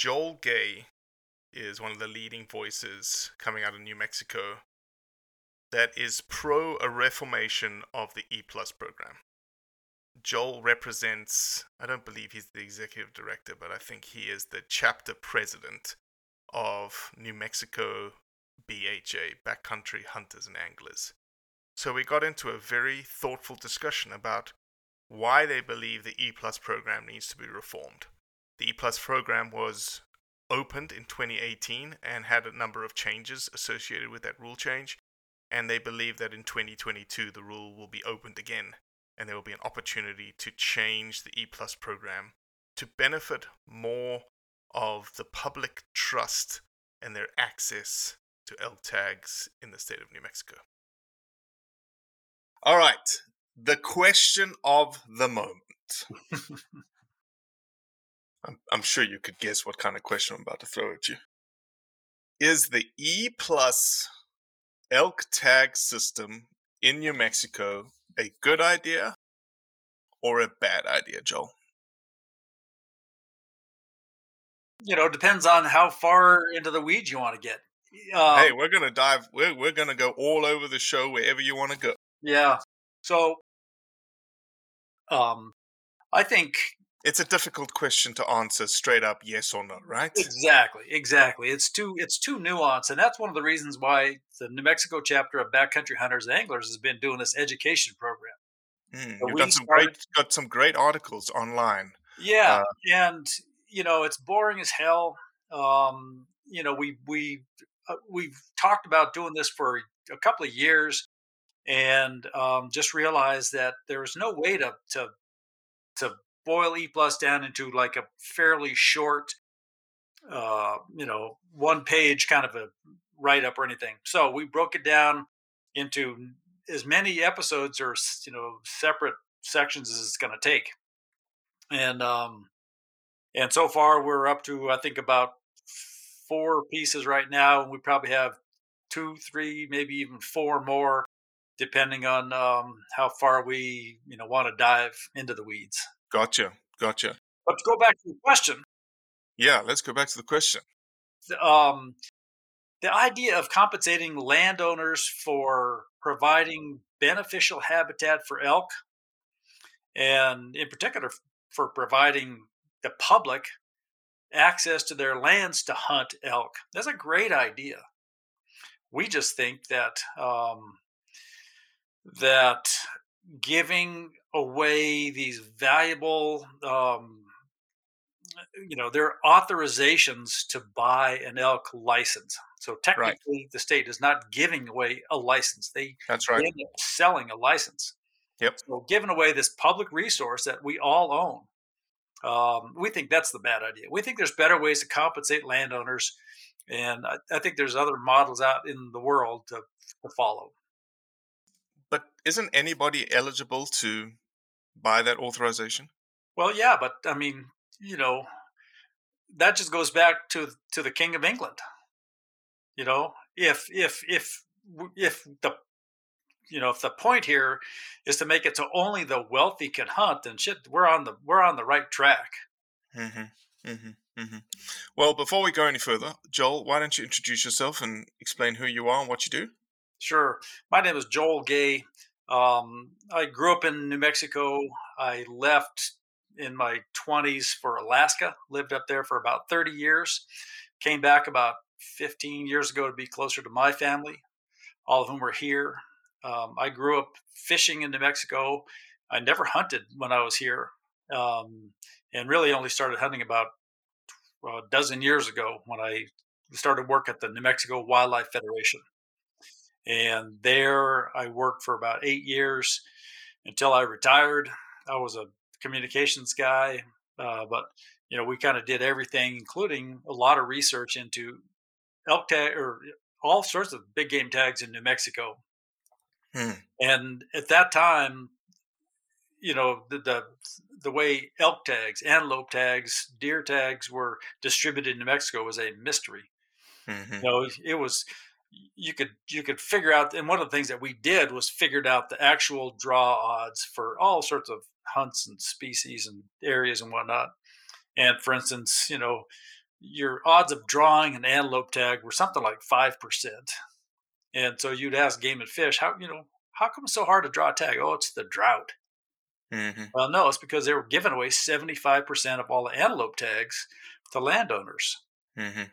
Joel Gay is one of the leading voices coming out of New Mexico that is pro a reformation of the E Plus program. Joel represents, I don't believe he's the executive director, but I think he is the chapter president of New Mexico BHA, Backcountry Hunters and Anglers. So we got into a very thoughtful discussion about why they believe the E Plus program needs to be reformed. The E Plus program was opened in 2018 and had a number of changes associated with that rule change. And they believe that in 2022 the rule will be opened again and there will be an opportunity to change the E Plus program to benefit more of the public trust and their access to elk tags in the state of New Mexico. All right, the question of the moment. I'm, I'm sure you could guess what kind of question I'm about to throw at you. Is the E plus elk tag system in New Mexico a good idea or a bad idea, Joel? You know, depends on how far into the weeds you want to get. Um, hey, we're gonna dive. We're we're gonna go all over the show wherever you want to go. Yeah. So, um, I think It's a difficult question to answer straight up, yes or no, right? exactly, exactly. It's too it's too nuanced, and that's one of the reasons why the New Mexico chapter of Backcountry Hunters and Anglers has been doing this education program. Mm, So you've got some started- great got some great articles online. Yeah, Uh, and you know it's boring as hell. Um, you know we we uh, we've talked about doing this for a couple of years, and um, just realized that there's no way to to to boil E plus down into like a fairly short, uh, you know, one page kind of a write up or anything. So we broke it down into as many episodes or you know separate sections as it's going to take and um and so far we're up to i think about four pieces right now and we probably have two three maybe even four more depending on um how far we you know want to dive into the weeds Gotcha, gotcha. but to go back to the question Yeah, let's go back to the question. the, um the idea of compensating landowners for providing beneficial habitat for elk and in particular for providing the public access to their lands to hunt elk that's a great idea we just think that um, that giving away these valuable, um, you know, their authorizations to buy an elk license. So technically, the state is not giving away a license; they That's right. they end up selling a license. Yep. So giving away this public resource that we all own, um, we think that's the bad idea. We think there's better ways to compensate landowners, and I, I think there's other models out in the world to, to follow. But isn't anybody eligible to buy that authorization? Well, yeah, but I mean, you know, that just goes back to to the King of England. You know, if if if if the you know if the point here is to make it so only the wealthy can hunt, then shit, we're on the we're on the right track. Mm-hmm. Mm-hmm. Mm-hmm. Well, before we go any further, Joel, why don't you introduce yourself and explain who you are and what you do? Sure. My name is Joel Gay. Um, I grew up in New Mexico. I left in my 20s for Alaska, lived up there for about 30 years, came back about 15 years ago to be closer to my family, all of whom were here. Um, I grew up fishing in New Mexico. I never hunted when I was here, um, and really only started hunting about a dozen years ago when I started work at the New Mexico Wildlife Federation. And there I worked for about eight years until I retired. I was a communications guy, uh, but you know we kind of did everything, including a lot of research into elk tag or all sorts of big game tags in New Mexico. Hmm. And at that time, you know the, the the way elk tags, antelope tags, deer tags were distributed in New Mexico was a mystery. Mm-hmm. You know, it was you could you could figure out and one of the things that we did was figured out the actual draw odds for all sorts of hunts and species and areas and whatnot. And for instance you know your odds of drawing an antelope tag were something like 5% and so you'd ask game and fish how you know how come it's so hard to draw a tag? Oh it's the drought. Mm-hmm. well no it's because they were giving away 75% of all the antelope tags to landowners. Mm-hmm.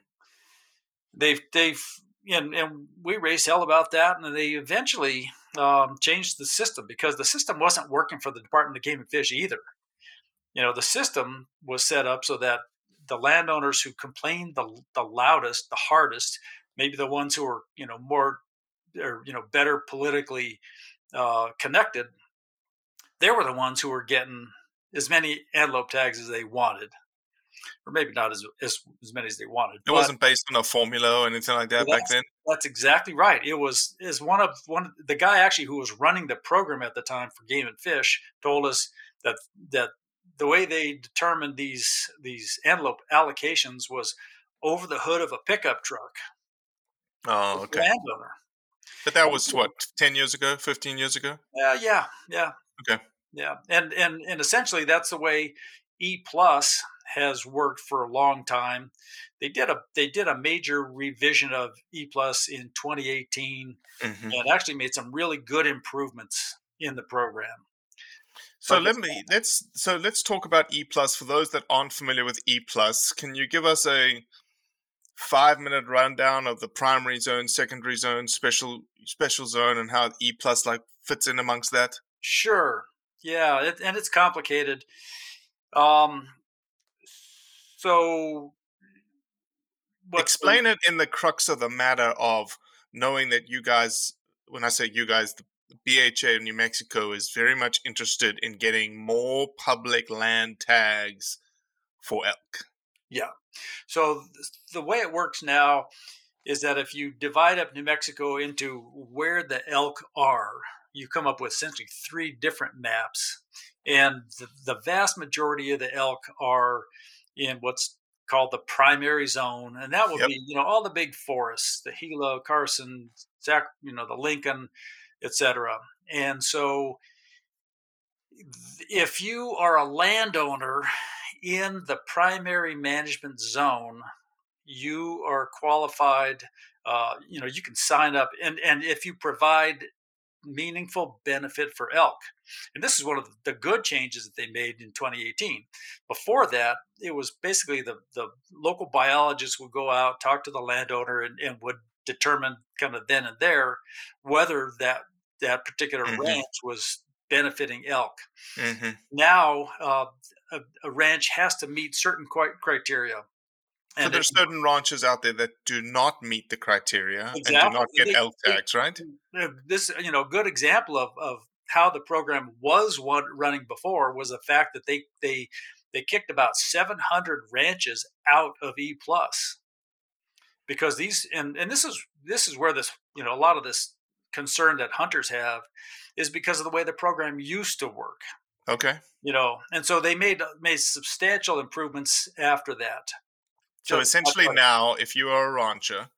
they've they've and, and we raised hell about that, and they eventually um, changed the system because the system wasn't working for the Department of Game and Fish either. You know, the system was set up so that the landowners who complained the the loudest, the hardest, maybe the ones who were you know more or you know better politically uh, connected, they were the ones who were getting as many antelope tags as they wanted or maybe not as as, as many as they wanted. It but- wasn't based on a formula or anything like that back then. That's exactly right. It was is one of one the guy actually who was running the program at the time for Game and Fish told us that that the way they determined these these antelope allocations was over the hood of a pickup truck. Oh, okay. Landowner. But that was what ten years ago, fifteen years ago. Uh, yeah, yeah. Okay. Yeah, and and and essentially that's the way E Plus has worked for a long time. They did a they did a major revision of E Plus in 2018 hmm and actually made some really good improvements in the program. So But let me let's so let's talk about E plus for those that aren't familiar with E plus. Can you give us a five minute rundown of the primary zone, secondary zone, special special zone, and how E plus like fits in amongst that? Sure. Yeah, it, and it's complicated. Um, so, the- Explain it in the crux of the matter of knowing that you guys, when I say you guys, the BHA of New Mexico is very much interested in getting more public land tags for elk. Yeah. So th- the way it works now is that if you divide up New Mexico into where the elk are, you come up with essentially three different maps. And the, the vast majority of the elk are in what's called the primary zone. And that would Yep. be, you know, all the big forests, the Gila, Carson, Zac, you know, the Lincoln, etc. And so if you are a landowner in the primary management zone, you are qualified. Uh, you know, you can sign up, and and if you provide meaningful benefit for elk, and this is one of the good changes that they made in 2018. Before that, it was basically the the local biologists would go out, talk to the landowner, and, and would determine kind of then and there whether that that particular Mhm. ranch was benefiting elk. hmm Now, uh, a, a ranch has to meet certain criteria. So And there's certain ranches out there that do not meet the criteria and do not get elk tags, right? uh, this you know good example of, of how the program was one running before was the fact that they they they kicked about 700 ranches out of E plus because these and and this is this is where this you know a lot of this concern that hunters have is because of the way the program used to work Okay. you know and so they made made substantial improvements after that So essentially, now, if you are a rancher,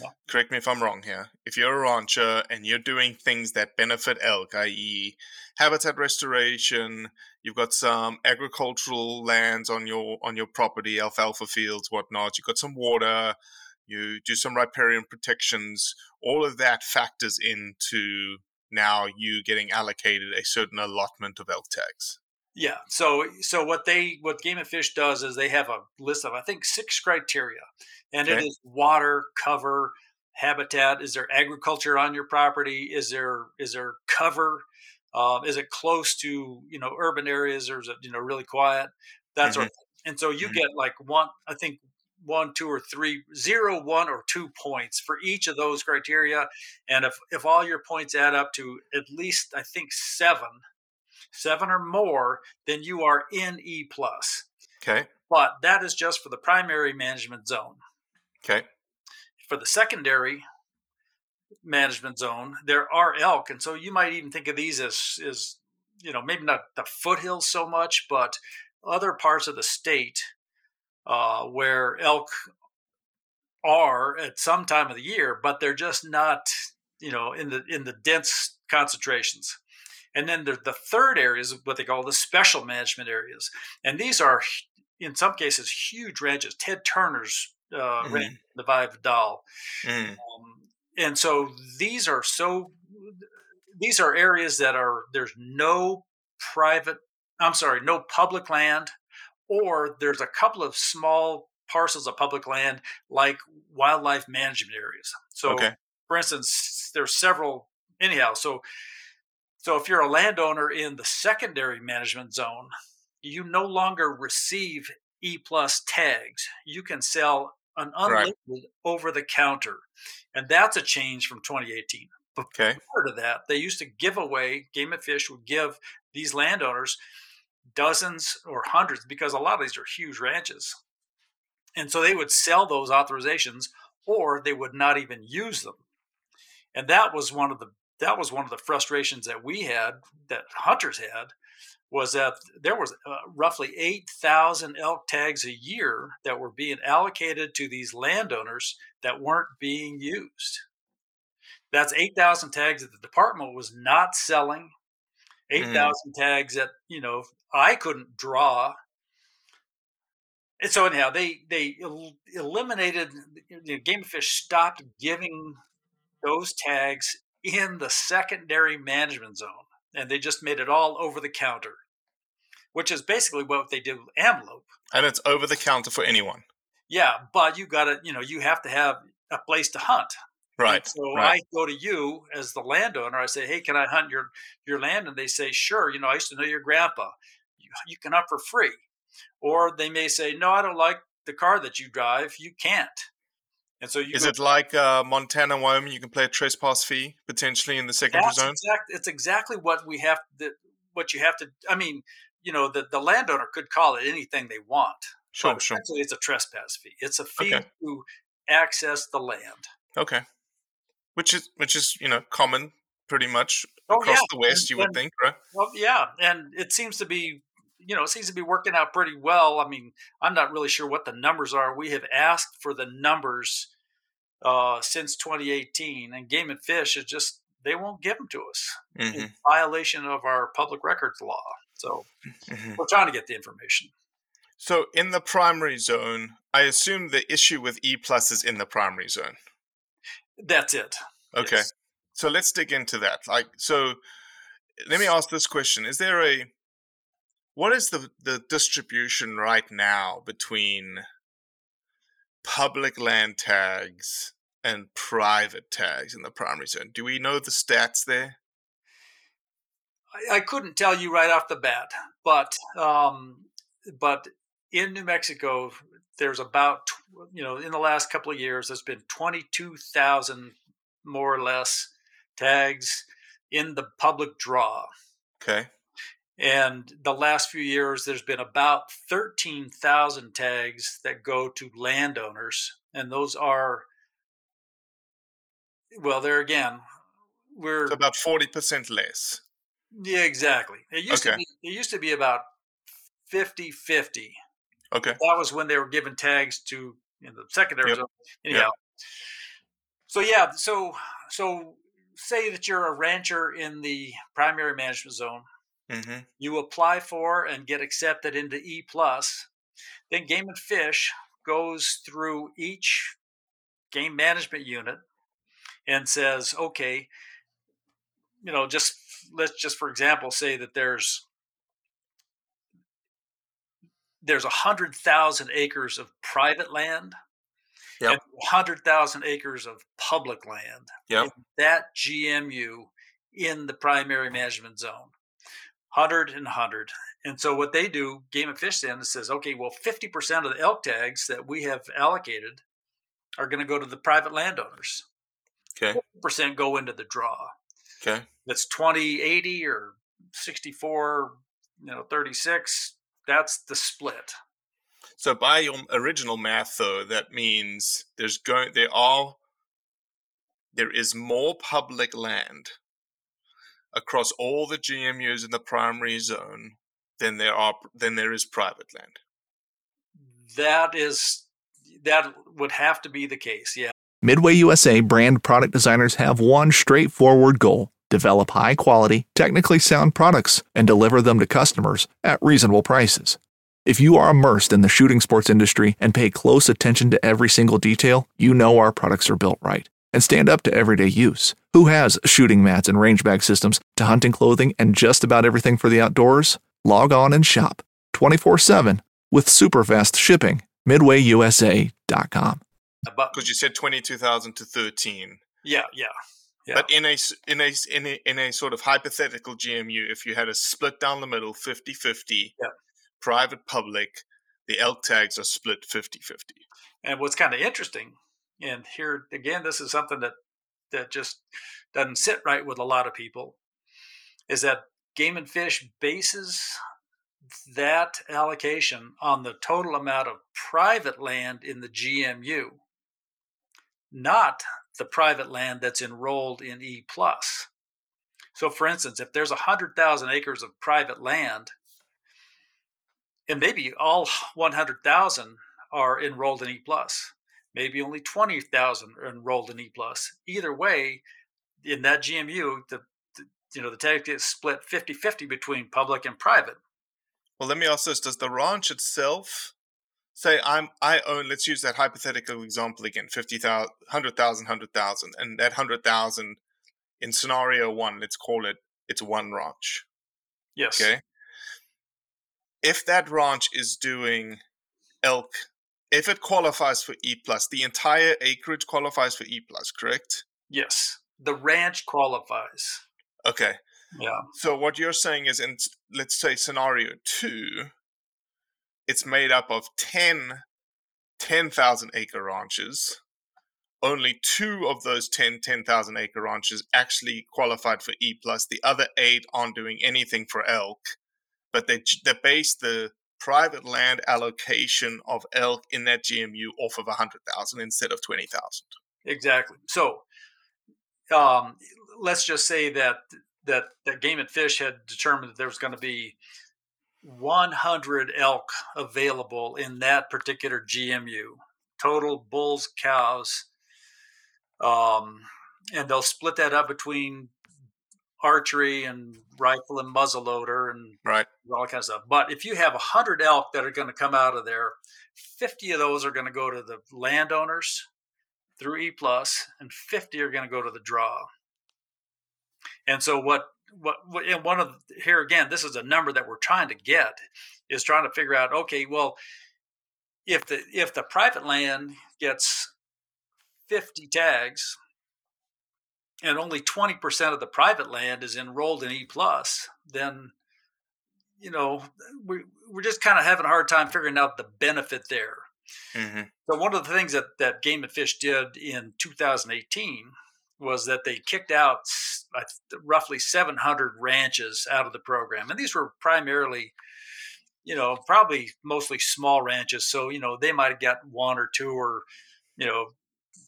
Yeah. correct me if I'm wrong here. If you're a rancher and you're doing things that benefit elk, i.e., habitat restoration, you've got some agricultural lands on your on your property, alfalfa fields, whatnot. You've got some water. You do some riparian protections. All of that factors into now you getting allocated a certain allotment of elk tags. Yeah. So so what they what Game and Fish does is they have a list of I think six criteria, and it Okay. is water, cover, habitat. Is there agriculture on your property? Is there is there cover? Um, is it close to you know urban areas or is it you know really quiet? That sort of thing. And so you Mhm. get like one I think one, two, or three, zero, one, or two points for each of those criteria. And if if all your points add up to at least I think seven, seven or more, then you are in E plus. Okay. But that is just for the primary management zone. Okay. For the secondary management zone, there are elk, and so you might even think of these as as you know maybe not the foothills so much, but other parts of the state uh, where elk are at some time of the year, but they're just not you know in the in the dense concentrations. And then the, the third area is what they call the special management areas. And these are, in some cases, huge ranches. Ted Turner's uh, Mhm. ranch, the Vive. Mm. Um, and so these are so, these are areas that are, there's no private, I'm sorry, no public land, or there's a couple of small parcels of public land like wildlife management areas. So, Okay. for instance, there's several, anyhow. So, so if you're a landowner in the secondary management zone, you no longer receive E plus tags. You can sell an Right. unlimited over the counter. And that's a change from 2018. Okay. Prior to that, they used to give away, Game and Fish would give these landowners dozens or hundreds because a lot of these are huge ranches. And so they would sell those authorizations or they would not even use them. And that was one of the that was one of the frustrations that we had that hunters had was that there was uh, roughly 8,000 elk tags a year that were being allocated to these landowners that weren't being used. That's 8,000 tags that the department was not selling. 8,000 tags that, you know, I couldn't draw. And so anyhow, they they el- eliminated you know, Game and Fish stopped giving those tags in the secondary management zone, and they just made it all over the counter, which is basically what they did with Antelope. And it's over the counter for anyone. Yeah, but you got to, you know, you have to have a place to hunt. And Right. so right. I go to you as the landowner. I say, "Hey, can I hunt your your land?" And they say, "Sure." You know, I used to know your grandpa. You, you can hunt for free. Or they may say, "No, I don't like the car that you drive. You can't." And so you Is go, it like uh, Montana, Wyoming? You can play a trespass fee potentially in the secondary That's zone. exact. It's exactly what we have. To, what you have to. I mean, you know, the the landowner could call it anything they want. Sure, sure. essentially It's a trespass fee. It's a fee Okay. to access the land. Okay. Which is which is you know common pretty much Oh, across yeah. the West. And- You would and- think, right? Well, yeah, and it seems to be, you know, it seems to be working out pretty well. I mean, I'm not really sure what the numbers are. We have asked for the numbers uh, since 2018, and Game and Fish is just they won't give them to us hmm in violation of our public records law. So hmm we're trying to get the information. So in the primary zone, I assume the issue with E plus is in the primary zone. That's it. Okay. Yes. So let's dig into that. Like, so let me ask this question: Is there a what is the the distribution right now between public land tags and private tags in the primary zone? Do we know the stats there? I, I couldn't tell you right off the bat, but um, but in New Mexico, there's about you know in the last couple of years, there's been 22,000 more or less tags in the public draw. Okay. And the last few years, there's been about 13,000 tags that go to landowners. And those are, well, there again, we're So about 40% less. Yeah, exactly. It used to be it used to be about 50-50. Okay. That was when they were giving tags to in the secondary Yep. zone. Anyhow. So yeah, so so say that you're a rancher in the primary management zone. Mm-hmm. You apply for and get accepted into E plus. Then Game and Fish goes through each game management unit and says, okay, you know, just let's just for example say that there's there's a hundred thousand acres of private land Yep. and hundred thousand acres of public land Yep. that GMU in the primary management zone. 100 and 100. And so what they do, Game and Fish then says, okay, well, 50% of the elk tags that we have allocated are going to go to the private landowners. Okay. Percent go into the draw. Okay. That's 20, 80 or 64, you know, 36. That's the split. So by your original math, though, that means there's going there are there is more public land across all the GMUs in the primary zone than there are than there is private land. That is, that would have to be the case. Yeah. Midway USA brand product designers have one straightforward goal develop high quality, technically sound products and deliver them to customers at reasonable prices. If you are immersed in the shooting sports industry and pay close attention to every single detail, you know our products are built right and stand up to everyday use. Who has shooting mats and range bag systems to hunting clothing and just about everything for the outdoors? Log on and shop 24 7 with super fast shipping. MidwayUSA.com. But Because you said twenty two thousand to thirteen. yeah, yeah. Yeah. But in a, in, a, s- in, a, in a sort of hypothetical GMU, if you had a split down the middle 50 50, Yeah. private public, the elk tags are split 50 50. And what's kind of interesting, and here again, this is something that that just doesn't sit right with a lot of people, is that Game and Fish bases that allocation on the total amount of private land in the GMU, not the private land that's enrolled in E plus. So, for instance, if there's hundred thousand acres of private land, and maybe all 100,000 are enrolled in E plus. Maybe only 20,000 are enrolled in E plus. Either way, in that GMU, the, the you know the tag gets split 50-50 between public and private. Well, let me ask this: Does the ranch itself say I'm I own? Let's use that hypothetical example again: 50,000, 100,000, 100,000, and that hundred thousand in scenario one, let's call it it's one ranch. Yes. Okay. If that ranch is doing elk, if it qualifies for E plus, the entire acreage qualifies for E plus, correct? Yes. The ranch qualifies. Okay. Yeah. So what you're saying is, in let's say scenario two, it's made up of 10 10,000 acre ranches. Only two of those 10 10,000 acre ranches actually qualified for E plus. The other eight aren't doing anything for elk, but they they base the private land allocation of elk in that GMU off of 100,000 instead of 20,000. Exactly. So, um, let's just say that that that Game and Fish had determined that there was going to be 100 elk available in that particular GMU, total bulls, cows, um, and they'll split that up between archery and rifle and muzzleloader and Right. all that kind of stuff. But if you have 100 elk that are going to come out of there, 50 of those are going to go to the landowners through E plus, and 50 are going to go to the draw. And so what what, what and one of here again, this is a number that we're trying to get is trying to figure out. Okay, well, if the if the private land gets 50 tags, and only 20% of the private land is enrolled in E plus, then you know we we're just kind of having a hard time figuring out the benefit there. Mm-hmm. So one of the things that that Game and Fish did in 2018 was that they kicked out roughly 700 ranches out of the program, and these were primarily, you know, probably mostly small ranches. So you know they might have got one or two or you know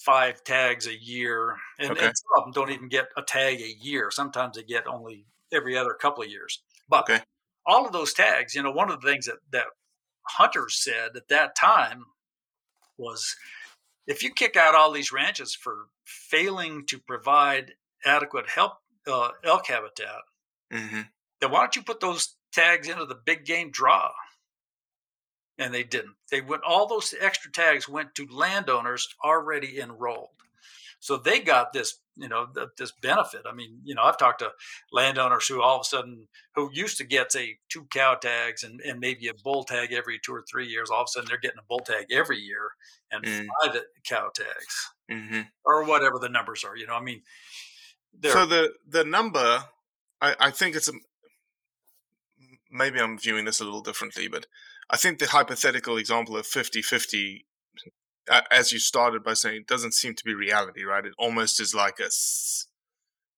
five tags a year, and, Okay. and some of them don't even get a tag a year. Sometimes they get only every other couple of years. But Okay. all of those tags, you know, one of the things that that hunters said at that time was if you kick out all these ranches for failing to provide adequate help uh, elk habitat, Mm-hmm. then why don't you put those tags into the big game draw? And they didn't. They went all those extra tags went to landowners already enrolled. So they got this, you know, th- this benefit. I mean, you know, I've talked to landowners who all of a sudden who used to get say two cow tags and, and maybe a bull tag every two or three years. All of a sudden they're getting a bull tag every year and Mm. five cow tags Mm-hmm. or whatever the numbers are. You know, I mean, So the the number, I, I think it's a. Maybe I'm viewing this a little differently, but I think the hypothetical example of 50-50, uh, as you started by saying, doesn't seem to be reality, right? It almost is like a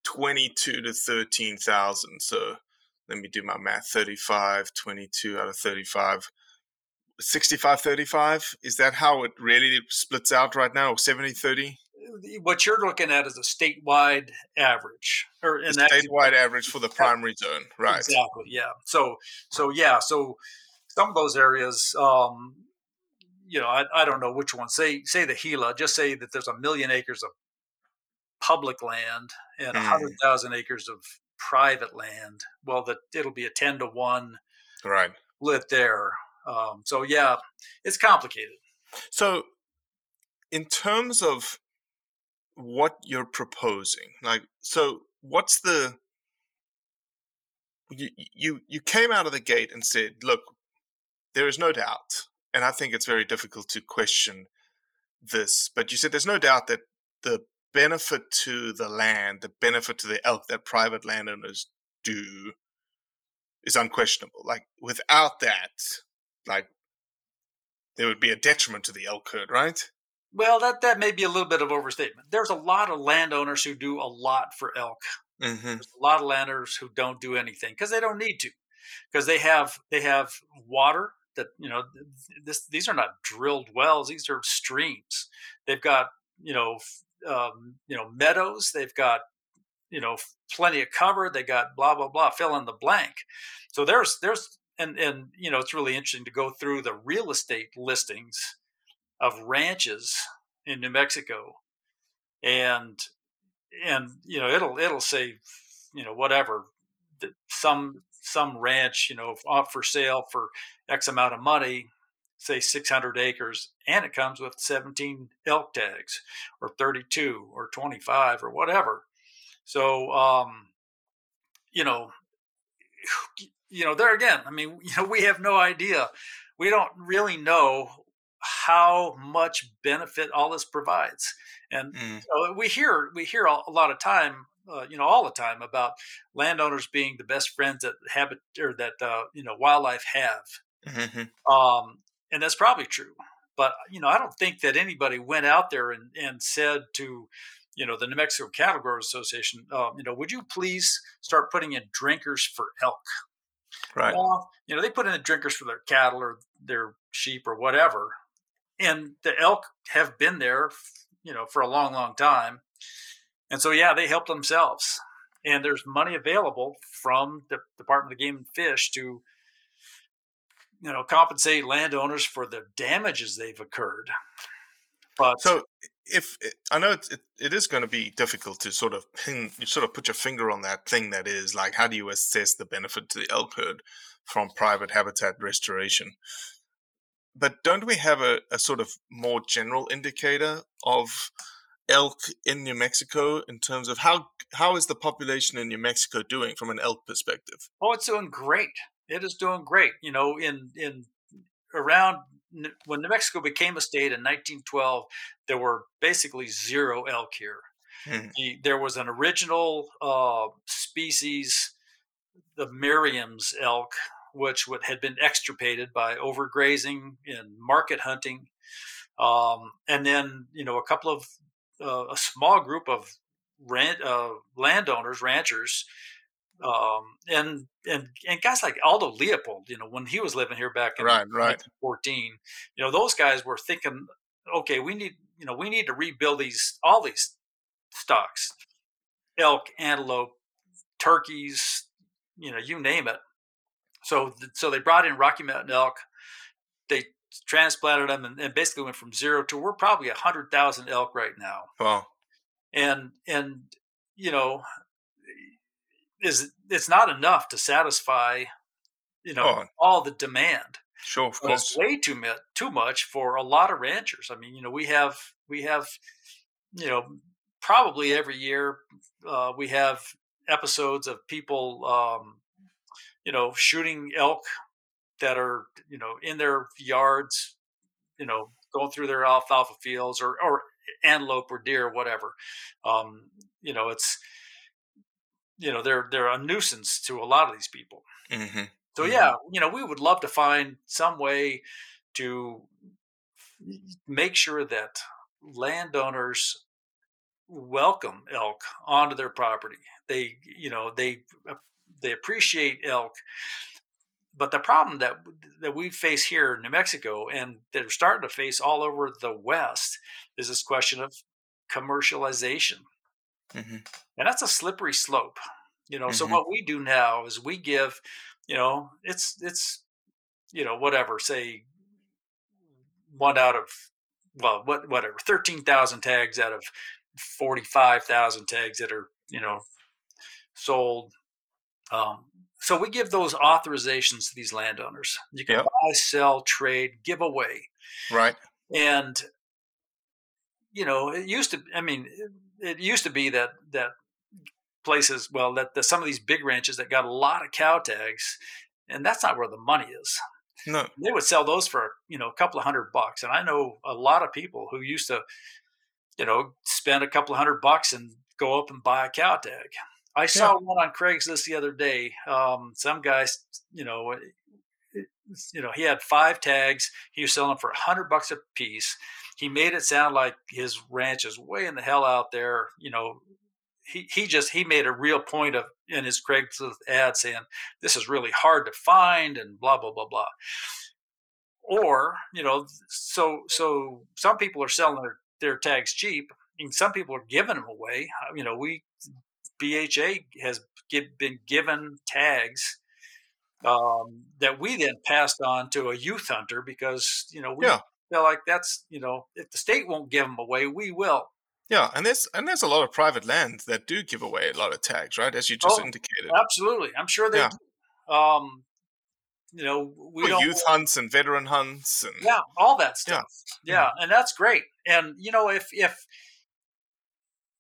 22 to 13,000. So let me do my math. 35, 22 out of 35. 65, 35? Is that how it really splits out right now? 70, 30? what you're looking at is a statewide average, or The and that statewide average for the primary zone, right? Exactly. Yeah. So so yeah. So some of those areas, um, you know, I, I don't know which one. Say say the Gila. Just say that there's a million acres of public land and a Mm. hundred thousand acres of private land. Well, that it'll be a ten to one Right. lit there. Um, so yeah, it's complicated. So, in terms of what you're proposing, like, so what's the you you you came out of the gate and said, look, there is no doubt, and I think it's very difficult to question this, but you said there's no doubt that the benefit to the land, the benefit to the elk that private landowners do is unquestionable. Like without that, like there would be a detriment to the elk herd, right? Well, that that may be a little bit of overstatement. There's a lot of landowners who do a lot for elk. Mm-hmm. There's a lot of landowners who don't do anything because they don't need to, because they have they have water that you know this these are not drilled wells; these are streams. They've got you know um, you know meadows. They've got you know plenty of cover. They got blah blah blah. Fill in the blank. So there's there's and and you know it's really interesting to go through the real estate listings of ranches in New Mexico, and and you know it'll it'll say you know whatever some some ranch you know off for sale for X amount of money, say 600 acres, and it comes with 17 elk tags, or 32, or 25, or whatever. So um, you know you know there again i mean you know we have no idea we don't really know how much benefit all this provides and Mm. uh, we hear we hear a lot of time uh, you know all the time about landowners being the best friends that habit or that uh, you know wildlife have Mm-hmm. um, and that's probably true but you know i don't think that anybody went out there and, and said to you know the new mexico cattle growers association um, you know would you please start putting in drinkers for elk Right. well, you know, they put in the drinkers for their cattle or their sheep or whatever. And the elk have been there, you know, for a long, long time. And so, yeah, they help themselves. And there's money available from the Department of Game and Fish to, you know, compensate landowners for the damages they've occurred. But So, if I know it's, it, it is going to be difficult to sort of pin, you sort of put your finger on that thing that is like, how do you assess the benefit to the elk herd from private habitat restoration? But don't we have a, a sort of more general indicator of elk in New Mexico in terms of how how is the population in New Mexico doing from an elk perspective? Oh, it's doing great. It is doing great. You know, in in around when New Mexico became a state in 1912, there were basically zero elk here. Mhm. The, there was an original uh, species, the Merriam's elk, which would, had been extirpated by overgrazing and market hunting. Um, and then, you know, a couple of, uh, a small group of ran, uh, landowners, ranchers, um, and and and guys like Aldo Leopold, you know, when he was living here back in Right, right. 1914, you know, those guys were thinking, okay, we need, you know, we need to rebuild these all these stocks, elk, antelope, turkeys, you know, you name it. So so they brought in Rocky Mountain elk, they transplanted them, and, and basically went from zero to we're probably a hundred thousand elk right now Wow. and and you know is it's not enough to satisfy you know Oh. all the demand Sure, of But it's course. way too much too much for a lot of ranchers i mean you know we have we have you know probably every year uh, we have episodes of people um, you know shooting elk that are you know in their yards you know going through their alfalfa fields or or antelope or deer or whatever um, you know it's you know they're they're a nuisance to a lot of these people hmm so Mhm. yeah you know we would love to find some way to make sure that landowners welcome elk onto their property they you know they they appreciate elk but the problem that that we face here in New Mexico and they're starting to face all over the West is this question of commercialization, hmm and that's a slippery slope. You know, so Mhm. what we do now is we give, you know, it's it's, you know, whatever, say one out of, well, what whatever, thirteen thousand tags out of forty five thousand tags that are, you know, sold. Um, so we give those authorizations to these landowners. You can Yep. buy, sell, trade, give away, Right. and you know it used to. I mean, it, used to be that that places, well, that, that some of these big ranches that got a lot of cow tags, and that's not where the money is. No. They would sell those for you know a couple of hundred bucks, and I know a lot of people who used to, you know, spend a couple of hundred bucks and go up and buy a cow tag. I saw one on Craigslist the other day. Um, some guys, you know, you know, he had five tags. He was selling for a hundred bucks a piece. He made it sound like his ranch is way in the hell out there. You know, he he just he made a real point of in his Craigslist ad saying this is really hard to find and blah blah blah blah. Or you know, so so some people are selling their their tags cheap, and some people are giving them away. Uh, You know, we BHA has give, been given tags um, that we then passed on to a youth hunter because you know we Yeah. feel like that's you know if the state won't give them away, we will. Yeah, and there's and there's a lot of private land that do give away a lot of tags, right? As you just Oh, indicated. Absolutely, I'm sure they. Yeah. Do. Um, you know, we don't. youth hunts and veteran hunts and Yeah, all that Yeah. stuff. Yeah, and that's great. And you know, if if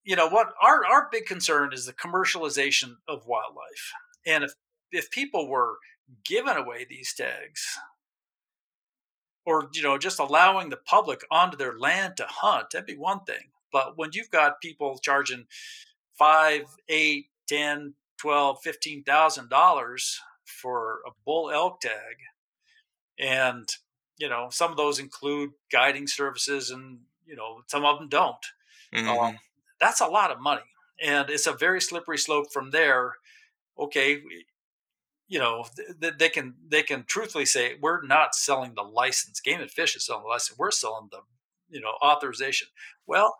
you know what our our big concern is the commercialization of wildlife, and if if people were giving away these tags, or you know, just allowing the public onto their land to hunt, that'd be one thing. But when you've got people charging five, eight, ten, twelve, fifteen thousand dollars for a bull elk tag, and you know some of those include guiding services, and you know some of them don't. Mhm. Um, that's a lot of money, and it's a very slippery slope from there. Okay, you know th- th- they can they can truthfully say we're not selling the license. Game and Fish is selling the license. We're selling the you know authorization. Well,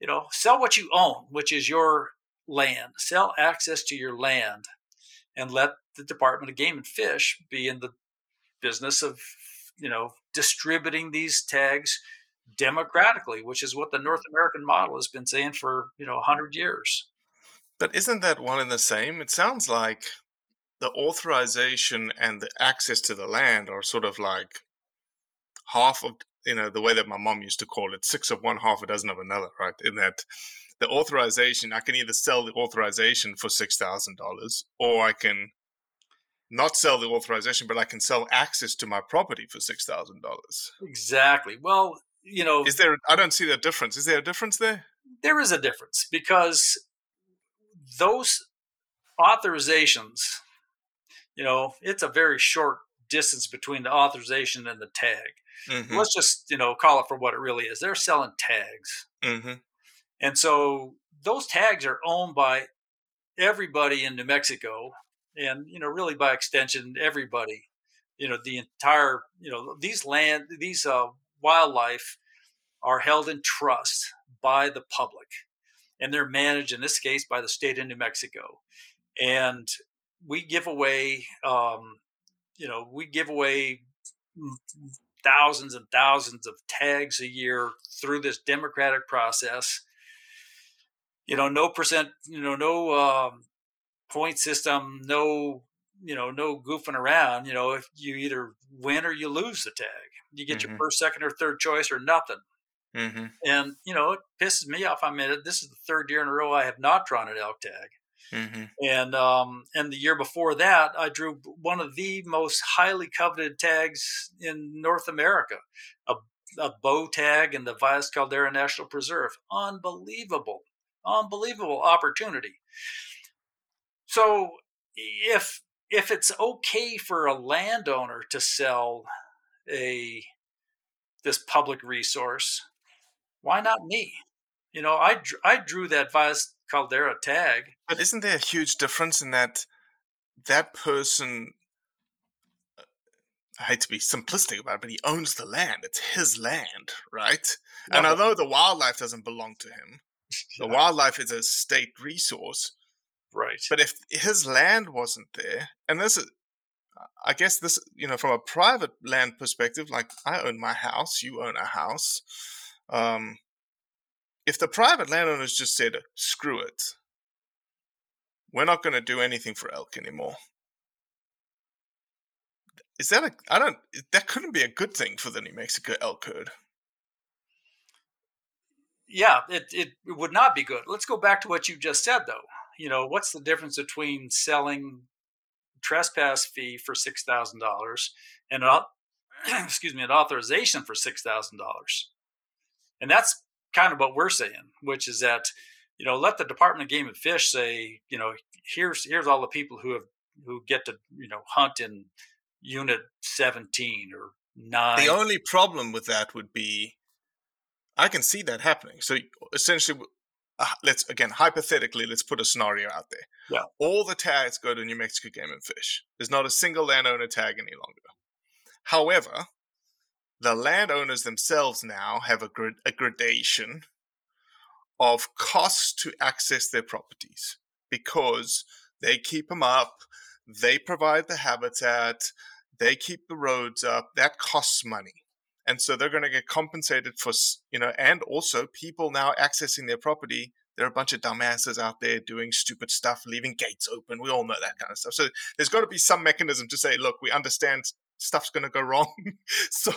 you know, sell what you own, which is your land. Sell access to your land, and let the Department of Game and Fish be in the business of you know distributing these tags democratically, which is what the North American model has been saying for you know 100 years. But isn't that one and the same? It sounds like the authorization and the access to the land are sort of like half of you know the way that my mom used to call it six of one half a dozen of another right in that the authorization i can either sell the authorization for six thousand dollars or i can not sell the authorization but i can sell access to my property for six thousand dollars Exactly. Well, you know, Is there? I don't see the difference. Is there a difference there? there is a difference because those authorizations, you know, it's a very short distance between the authorization and the tag. Mm-hmm. Let's just, you know, call it for what it really is. They're selling tags. Mm-hmm. And so those tags are owned by everybody in New Mexico and, you know, really by extension, everybody, you know, the entire, you know, these land, these uh, wildlife are held in trust by the public and they're managed in this case by the state of New Mexico. And we give away, um, you know, we give away thousands and thousands of tags a year through this democratic process. You know, no percent, you know, no um, point system, no, you know, no goofing around. You know, if you either win or you lose the tag, you get Mhm. your first, second, or third choice or nothing. Mm-hmm. And you know, it pisses me off. I mean, this is the third year in a row I have not drawn an elk tag. Mm-hmm. And um, and the year before that, I drew one of the most highly coveted tags in North America, a, a bow tag in the Valles Caldera National Preserve. Unbelievable, unbelievable opportunity. So if if it's okay for a landowner to sell a this public resource, why not me? You know, I I drew that Valles Caldera tag. But isn't there a huge difference in that that person? uh, I hate to be simplistic about it, but he owns the land. It's his land, right? And although the wildlife doesn't belong to him, the wildlife is a state resource. Right. But if his land wasn't there, and this is, I guess this, you know, from a private land perspective, like I own my house, you own a house. Um, if the private landowners just said, screw it, we're not going to do anything for elk anymore. Is that a, I don't, that couldn't be a good thing for the New Mexico elk herd. Yeah, it, it it would not be good. Let's go back to what you just said, though. You know, what's the difference between selling trespass fee for six thousand dollars and an, excuse me, an authorization for six thousand dollars? And that's kind of what we're saying, which is that you know, let the Department of Game and Fish say, you know, here's here's all the people who have who get to you know hunt in unit seventeen or nine. The only problem with that would be, I can see that happening. So essentially, uh, let's again hypothetically, let's put a scenario out there. Yeah. All the tags go to New Mexico Game and Fish. There's not a single landowner tag any longer. However, the landowners themselves now have a, grad- a gradation of costs to access their properties because they keep them up, they provide the habitat, they keep the roads up. That costs money. And so they're going to get compensated for, you know, and also people now accessing their property. There are a bunch of dumbasses out there doing stupid stuff, leaving gates open. We all know that kind of stuff. So there's got to be some mechanism to say, look, we understand stuff's going to go wrong. so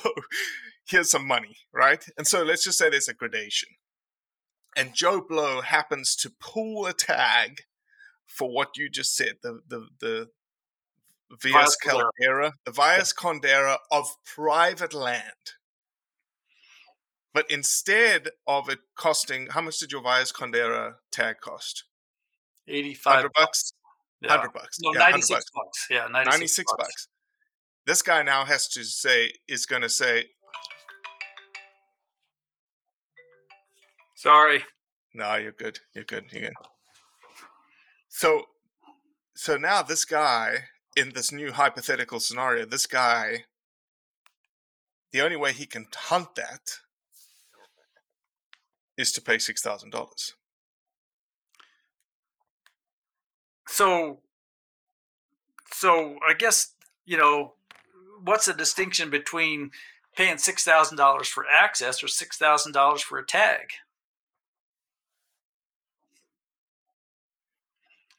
here's some money, right? And so let's just say there's a gradation. And Joe Blow happens to pull a tag for what you just said, the the the Valles Caldera. The Valles Caldera of private land. But instead of it costing, how much did your Valles Caldera tag cost? eighty-five Hundred bucks. Yeah. Hundred bucks. No, Yeah, ninety-six bucks. bucks. Yeah, ninety-six, 96 bucks. This guy now has to say, is going to say, Sorry. No, you're good. You're good. You're good. So, so now this guy in this new hypothetical scenario, this guy, the only way he can hunt that is to pay six thousand dollars. So, so I guess you know what's the distinction between paying six thousand dollars for access or six thousand dollars for a tag?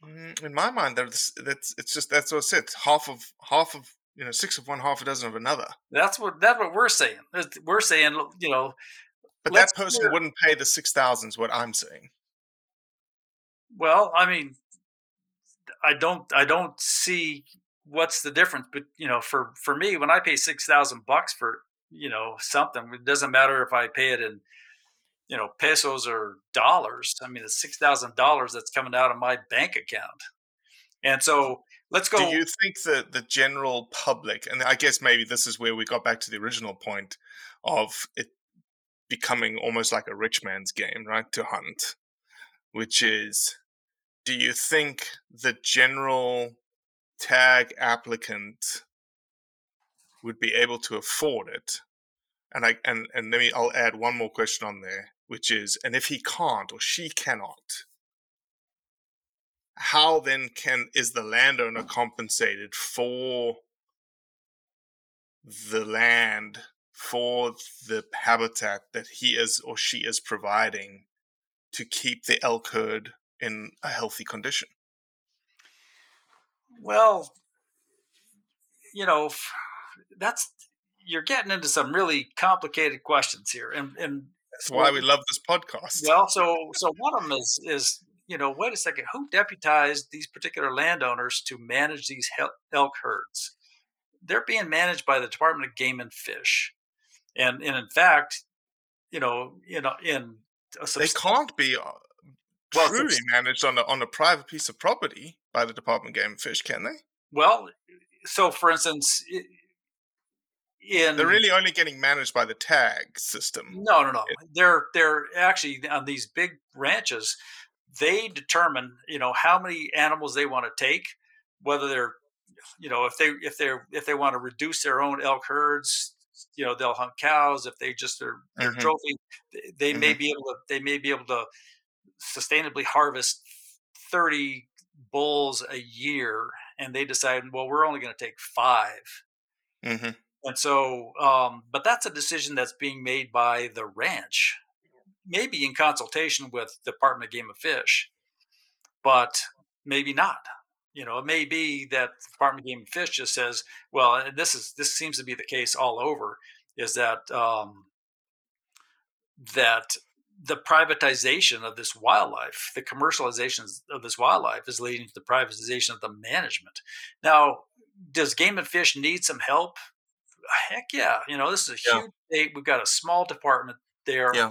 Mm, In my mind, that's that's it's just that's what I said. Half of half of you know six of one, half a dozen of another. That's what that's what we're saying. We're saying you know, But Let's that person wouldn't pay the six thousand. Is what I'm saying. well, I mean, I don't I don't see what's the difference. But you know, for for me, when I pay six thousand bucks for you know something. It doesn't matter if I pay it in you know pesos or dollars. I mean, it's six thousand dollars that's coming out of my bank account, and so let's go. Do you think that the general public, and I guess maybe this is where we got back to the original point of it becoming almost like a rich man's game, right? To hunt, which is, do you think the general tag applicant would be able to afford it? And I and and let me I'll add one more question on there, which is, and if he can't or she cannot, how then can is the landowner compensated for the land for the habitat that he is or she is providing to keep the elk herd in a healthy condition? Well, you know, that's you're getting into some really complicated questions here, and and that's why we love this podcast. Well, so so one of them is is you know, wait a second, who deputized these particular landowners to manage these elk herds? They're being managed by the Department of Game and Fish, and and in fact, you know, you know, in they can't be uh, well, truly managed on a on a private piece of property by the Department of Game and Fish, can they? Well, so for instance, in they're really only getting managed by the tag system. No, no, no. It, they're they're actually on these big ranches they determine you know how many animals they want to take whether they're you know if they if they're if they want to reduce their own elk herds you know they'll hunt cows if they just are their mm-hmm. trophy they mm-hmm. may be able to they may be able to sustainably harvest 30 bulls a year and they decide well we're only going to take 5 mm-hmm. and so um, but that's a decision that's being made by the ranch maybe in consultation with Department of Game and Fish, but maybe not. You know, it may be that the Department of Game and Fish just says, "Well, and this is this seems to be the case all over." Is that um, that the privatization of this wildlife, the commercialization of this wildlife, is leading to the privatization of the management. Now, does Game and Fish need some help? Heck yeah! You know, this is a yeah. huge state. We've got a small department there. Yeah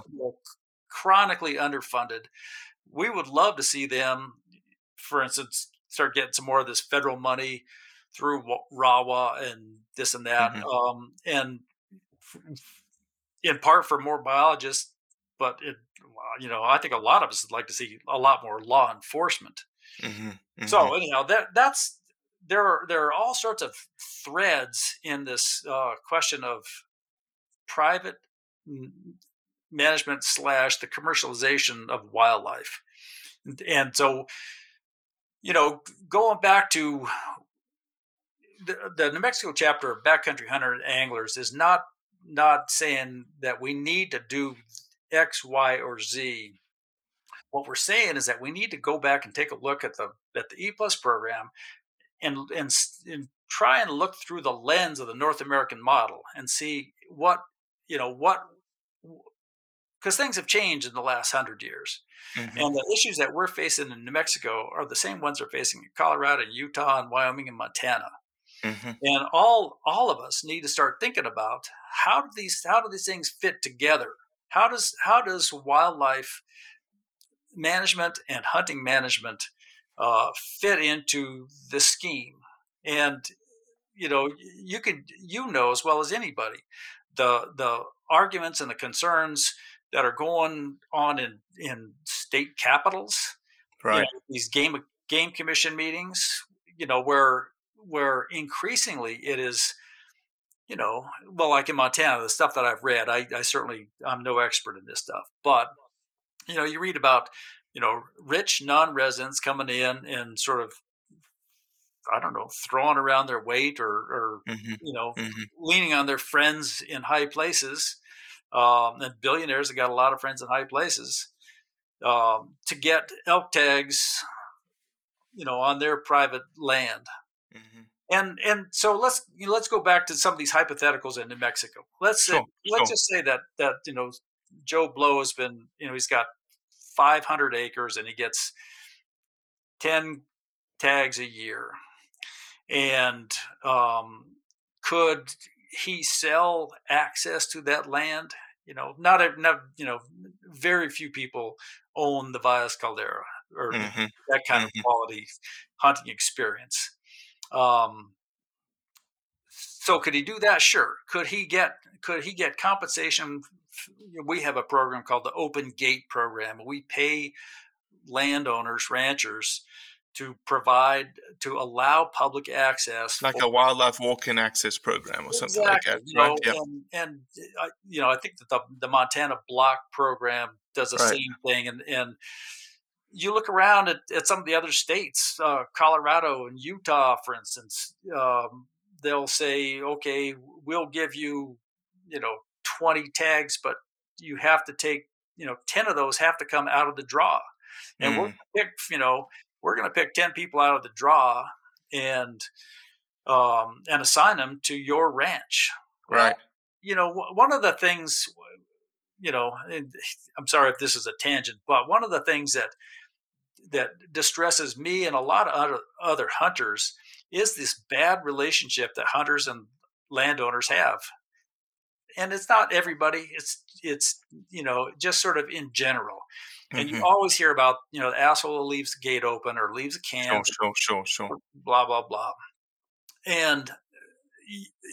chronically underfunded. We would love to see them, for instance, start getting some more of this federal money through RAWA and this and that, mm-hmm. um, and in part for more biologists. But it, you know, I think a lot of us would like to see a lot more law enforcement. Mm-hmm. Mm-hmm. So anyhow, that that's there are there are all sorts of threads in this uh, question of private management slash the commercialization of wildlife. And, and so, you know, going back to the, the New Mexico chapter of Backcountry Hunter and Anglers is not not saying that we need to do X, Y, or Z. What we're saying is that we need to go back and take a look at the at the E Plus program and, and and try and look through the lens of the North American model and see what you know what because things have changed in the last hundred years. Mm-hmm. And the issues that we're facing in New Mexico are the same ones we're facing in Colorado, and Utah, and Wyoming and Montana. Mm-hmm. And all all of us need to start thinking about how do these how do these things fit together? How does how does wildlife management and hunting management uh, fit into the scheme? And you know, you can you know as well as anybody the the arguments and the concerns that are going on in in state capitals, right? You know, these game game commission meetings, you know, where where increasingly it is, you know, well, like in Montana, the stuff that I've read, I, I certainly I'm no expert in this stuff, but you know, you read about you know rich non-residents coming in and sort of I don't know, throwing around their weight or, or mm-hmm. you know, mm-hmm. leaning on their friends in high places um, and billionaires have got a lot of friends in high places um, to get elk tags, you know, on their private land. Mm-hmm. And and so let's you know, let's go back to some of these hypotheticals in New Mexico. Let's sure, let's sure. just say that that you know Joe Blow has been you know he's got 500 acres and he gets 10 tags a year and um, could he sell access to that land? You know, not a, not you know, very few people own the Valles Caldera or hmm that kind of hmm quality hunting experience. Um, so could he do that? Sure. Could he get could he get compensation? We have a program called the Open Gate Program. We pay landowners, ranchers, to provide to allow public access Like for a wildlife walk-in access program or something exactly like that, you know? Yeah. and and uh, you know i think that the, the montana block program does the Right. same thing and and you look around at, at some of the other states uh, colorado and utah for instance um, they'll say okay we'll give you you know 20 tags but you have to take you know 10 of those have to come out of the draw and Mm. gonna pick you know we're going to pick 10 people out of the draw and um, and assign them to your ranch Right. you know one of the things you know i'm sorry if this is a tangent but one of the things that that distresses me and a lot of other, other hunters is this bad relationship that hunters and landowners have. And it's not everybody it's it's you know just sort of in general and you mm-hmm. always hear about you know the asshole leaves the gate open or leaves a Sure, can sure, sure, sure. blah blah blah. And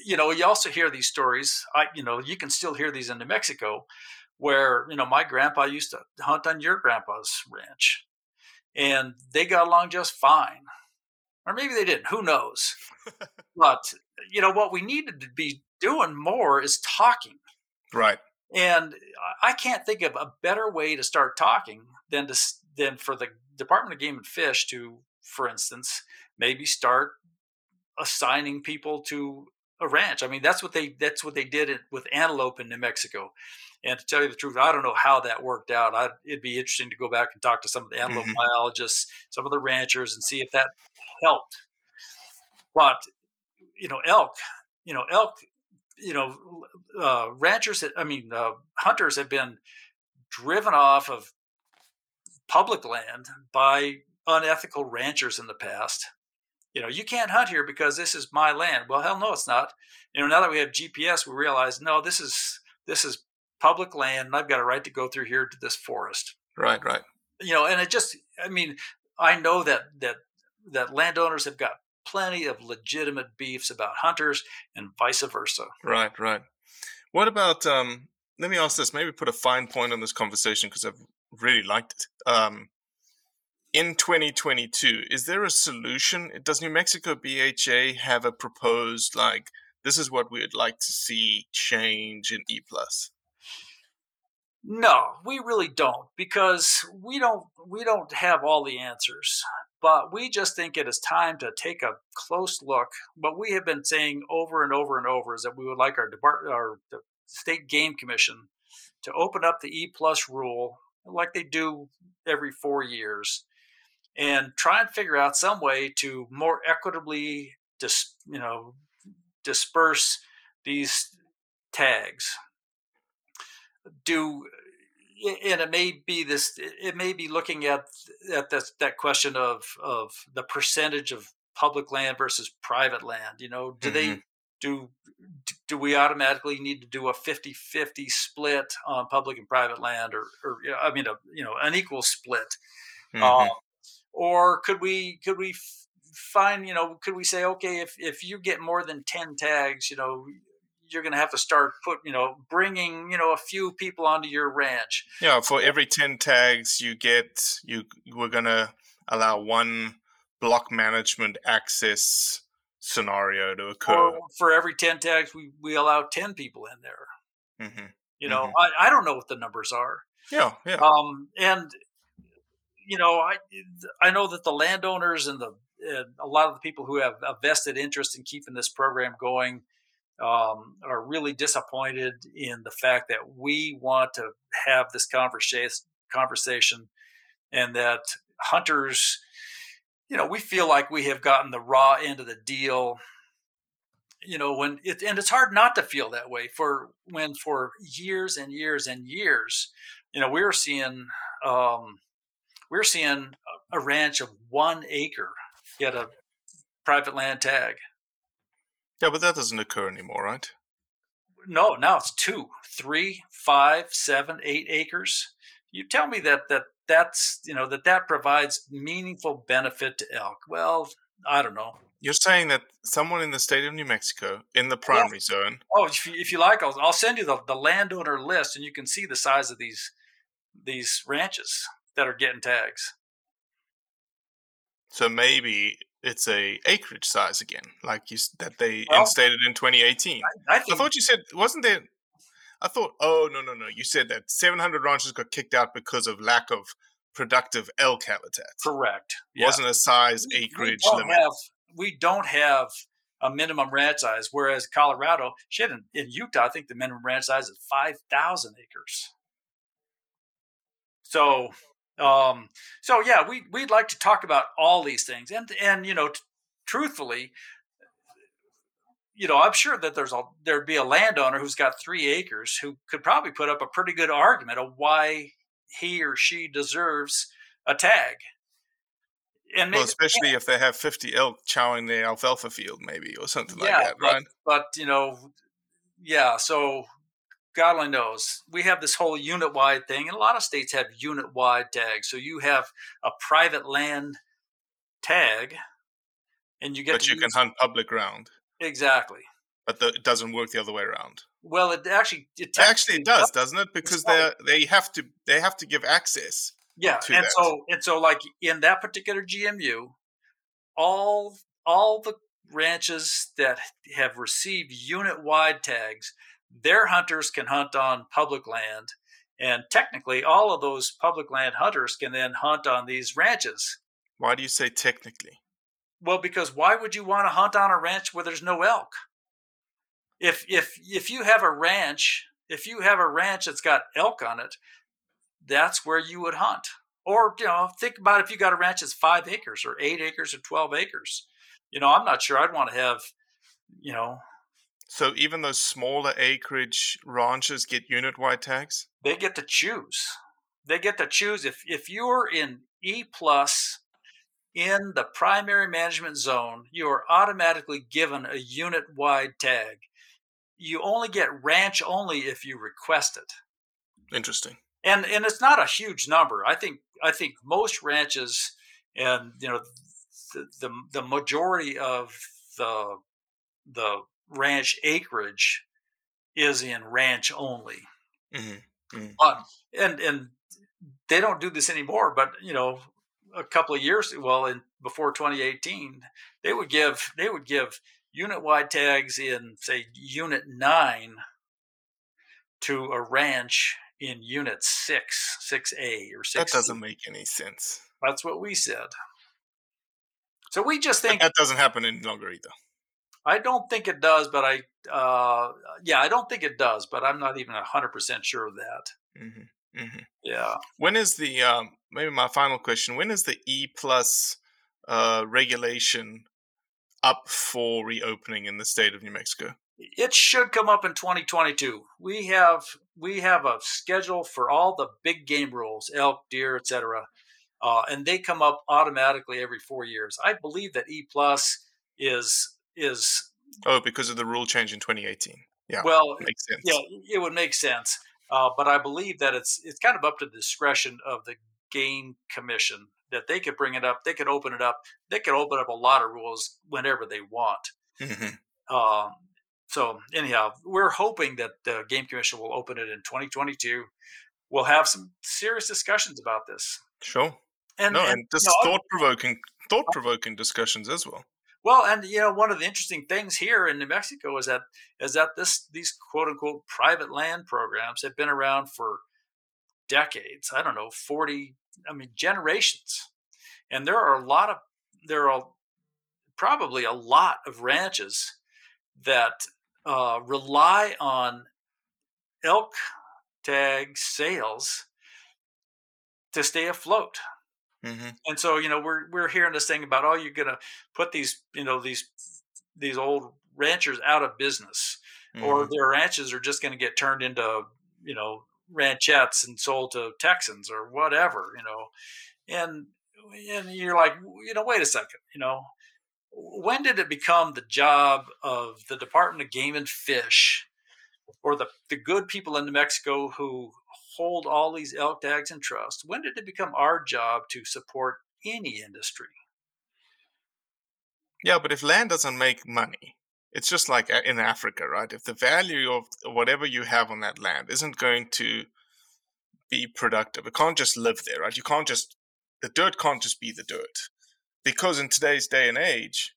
you know you also hear these stories i you know you can still hear these in new mexico where you know my grandpa used to hunt on your grandpa's ranch and they got along just fine. Or maybe they didn't who knows? But you know what we needed to be doing more is talking. Right. And I- can't think of a better way to start talking than to than for the Department of Game and Fish to, for instance, maybe start assigning people to a ranch. I mean, that's what they that's what they did it with antelope in New Mexico. And to tell you the truth, I don't know how that worked out. I, it'd be interesting to go back and talk to some of the antelope Mhm. biologists, some of the ranchers, and see if that helped. But you know, elk, you know, elk, you know, uh, ranchers. I mean, uh, hunters have been driven off of public land by unethical ranchers in the past. You know, you can't hunt here because this is my land. Well, hell no, it's not. You know, now that we have GPS, we realize no, this is this is public land, and I've got a right to go through here to this forest. Right, right. You know, and it just, I mean, I know that that that landowners have got plenty of legitimate beefs about hunters, and vice versa. Right, right. What about um let me ask this, maybe put a fine point on this conversation because I've really liked it. Um in 2022, is there a solution? Does New Mexico BHA have a proposed like this is what we would like to see change in E plus? No, we really don't because we don't we don't have all the answers. But we just think it is time to take a close look. What we have been saying over and over and over is that we would like our department, our state game commission, to open up the E plus rule like they do every four years, and try and figure out some way to more equitably dis, you know disperse these tags do and it may be this it may be looking at at this, that question of of the percentage of public land versus private land you know do they do do we automatically need to do a 50-50 split on public and private land or or i mean a you know an equal split Mhm. um, or could we could we find you know could we say okay if if you get more than 10 tags you know you're going to have to start put you know bringing you know a few people onto your ranch Yeah, for every 10 tags you get, you we're going to allow one block management access scenario to occur. or for every 10 tags we we allow 10 people in there hmm you know I, I don't know what the numbers are Yeah, yeah. um and you know i i know that the landowners and the and a lot of the people who have a vested interest in keeping this program going um, are really disappointed in the fact that we want to have this conversation conversation and that hunters you know we feel like we have gotten the raw end of the deal you know when it and it's hard not to feel that way for when for years and years and years you know we were seeing um we we're seeing a ranch of one acre get a private land tag Yeah, but that doesn't occur anymore, right? no, now it's two, three, five, seven, eight acres. You tell me that that that's you know that that provides meaningful benefit to elk. Well, I don't know. You're saying that someone in the state of New Mexico, in the primary zone, Oh, if you, if you like, I'll, I'll send you the, the landowner list, and you can see the size of these these ranches that are getting tags. so maybe it's a acreage size again, like you that they Well, instated in 2018. I I think thought you said wasn't there? I thought. Oh no no no! You said that 700 ranches got kicked out because of lack of productive elk habitat. correct. It wasn't a size We- we acreage don't limit. have we don't have a minimum ranch size, whereas Colorado, shit, in, in Utah, I think the minimum ranch size is five thousand acres. So, um, so yeah, we we'd like to talk about all these things, and and you know, t- truthfully, you know, I'm sure that there's a there'd be a landowner who's got three acres who could probably put up a pretty good argument of why he or she deserves a tag. And Well, especially if they have 50 elk chowing the alfalfa field, maybe, or something like that, but, right? But you know, yeah. So God only knows. We have this whole unit wide thing, and a lot of states have unit wide tags. So you have a private land tag, and you get But you can hunt public ground. exactly. But the, it doesn't work the other way around. Well, it actually it Actually, it does, doesn't it? Because they they have to they have to give access. Yeah, to and that. so and so like in that particular GMU, all all the ranches that have received unit wide tags, their hunters can hunt on public land, and technically all of those public land hunters can then hunt on these ranches. Why do you say technically? Well, because why would you want to hunt on a ranch where there's no elk? If if if you have a ranch, if you have a ranch that's got elk on it, that's where you would hunt. Or you know, think about if you got a ranch that's five acres or eight acres or twelve acres. You know, I'm not sure I'd want to have, you know, So even those smaller acreage ranches get unit wide tags? they get to choose. They get to choose if if you're in E plus in the primary management zone, you are automatically given a unit wide tag. You only get ranch only if you request it. Interesting. And and it's not a huge number. I think I think most ranches and you know the the, the majority of the the ranch acreage is in ranch only. hmm But and and they don't do this anymore. But you know, a couple of years well, in before 2018, they would give they would give unit wide tags in say unit nine to a ranch in unit six, six A or six. That doesn't make any sense. That's what we said. So we just But think that doesn't happen any longer either. I don't think it does, but I uh, yeah, I don't think it does, but I'm not even hundred percent sure of that. hmm hmm Yeah. When is the um, maybe my final question? When is the E plus uh, regulation up for reopening in the state of New Mexico? it should come up in 2022 we have we have a schedule for all the big game rules elk deer etc uh, and they come up automatically every four years i believe that e plus is is Oh, because of the rule change in 2018. Yeah, well makes sense. yeah it would make sense uh, but i believe that it's it's kind of up to the discretion of the game commission that they could bring it up they could open it up they could open up a lot of rules whenever they want Mhm. Um, so anyhow, we're hoping that the game commission will open it in 2022. We'll have some serious discussions about this. Sure. And, no, and, and just you know, thought provoking, thought provoking discussions as well. Well, and you know, one of the interesting things here in New Mexico is that is that this these quote unquote private land programs have been around for decades. I don't know, 40, I mean, generations. And there are a lot of there are probably a lot of ranches that uh, rely on elk tag sales to stay afloat. Hmm And so, you know, we're we're hearing this thing about oh, you're gonna put these, you know, these these old ranchers out of business, or Mhm. their ranches are just going to get turned into, you know, ranchettes and sold to Texans or whatever, you know, and and you're like, you know, wait a second, you know, when did it become the job of the Department of Game and Fish or the, the good people in New Mexico who hold all these elk tags in trust, when did it become our job to support any industry? Yeah, but if land doesn't make money, it's just like uh, in Africa, right? If the value of whatever you have on that land isn't going to be productive, it can't just live there, right? You can't just, the dirt can't just be the dirt. Because in today's day and age,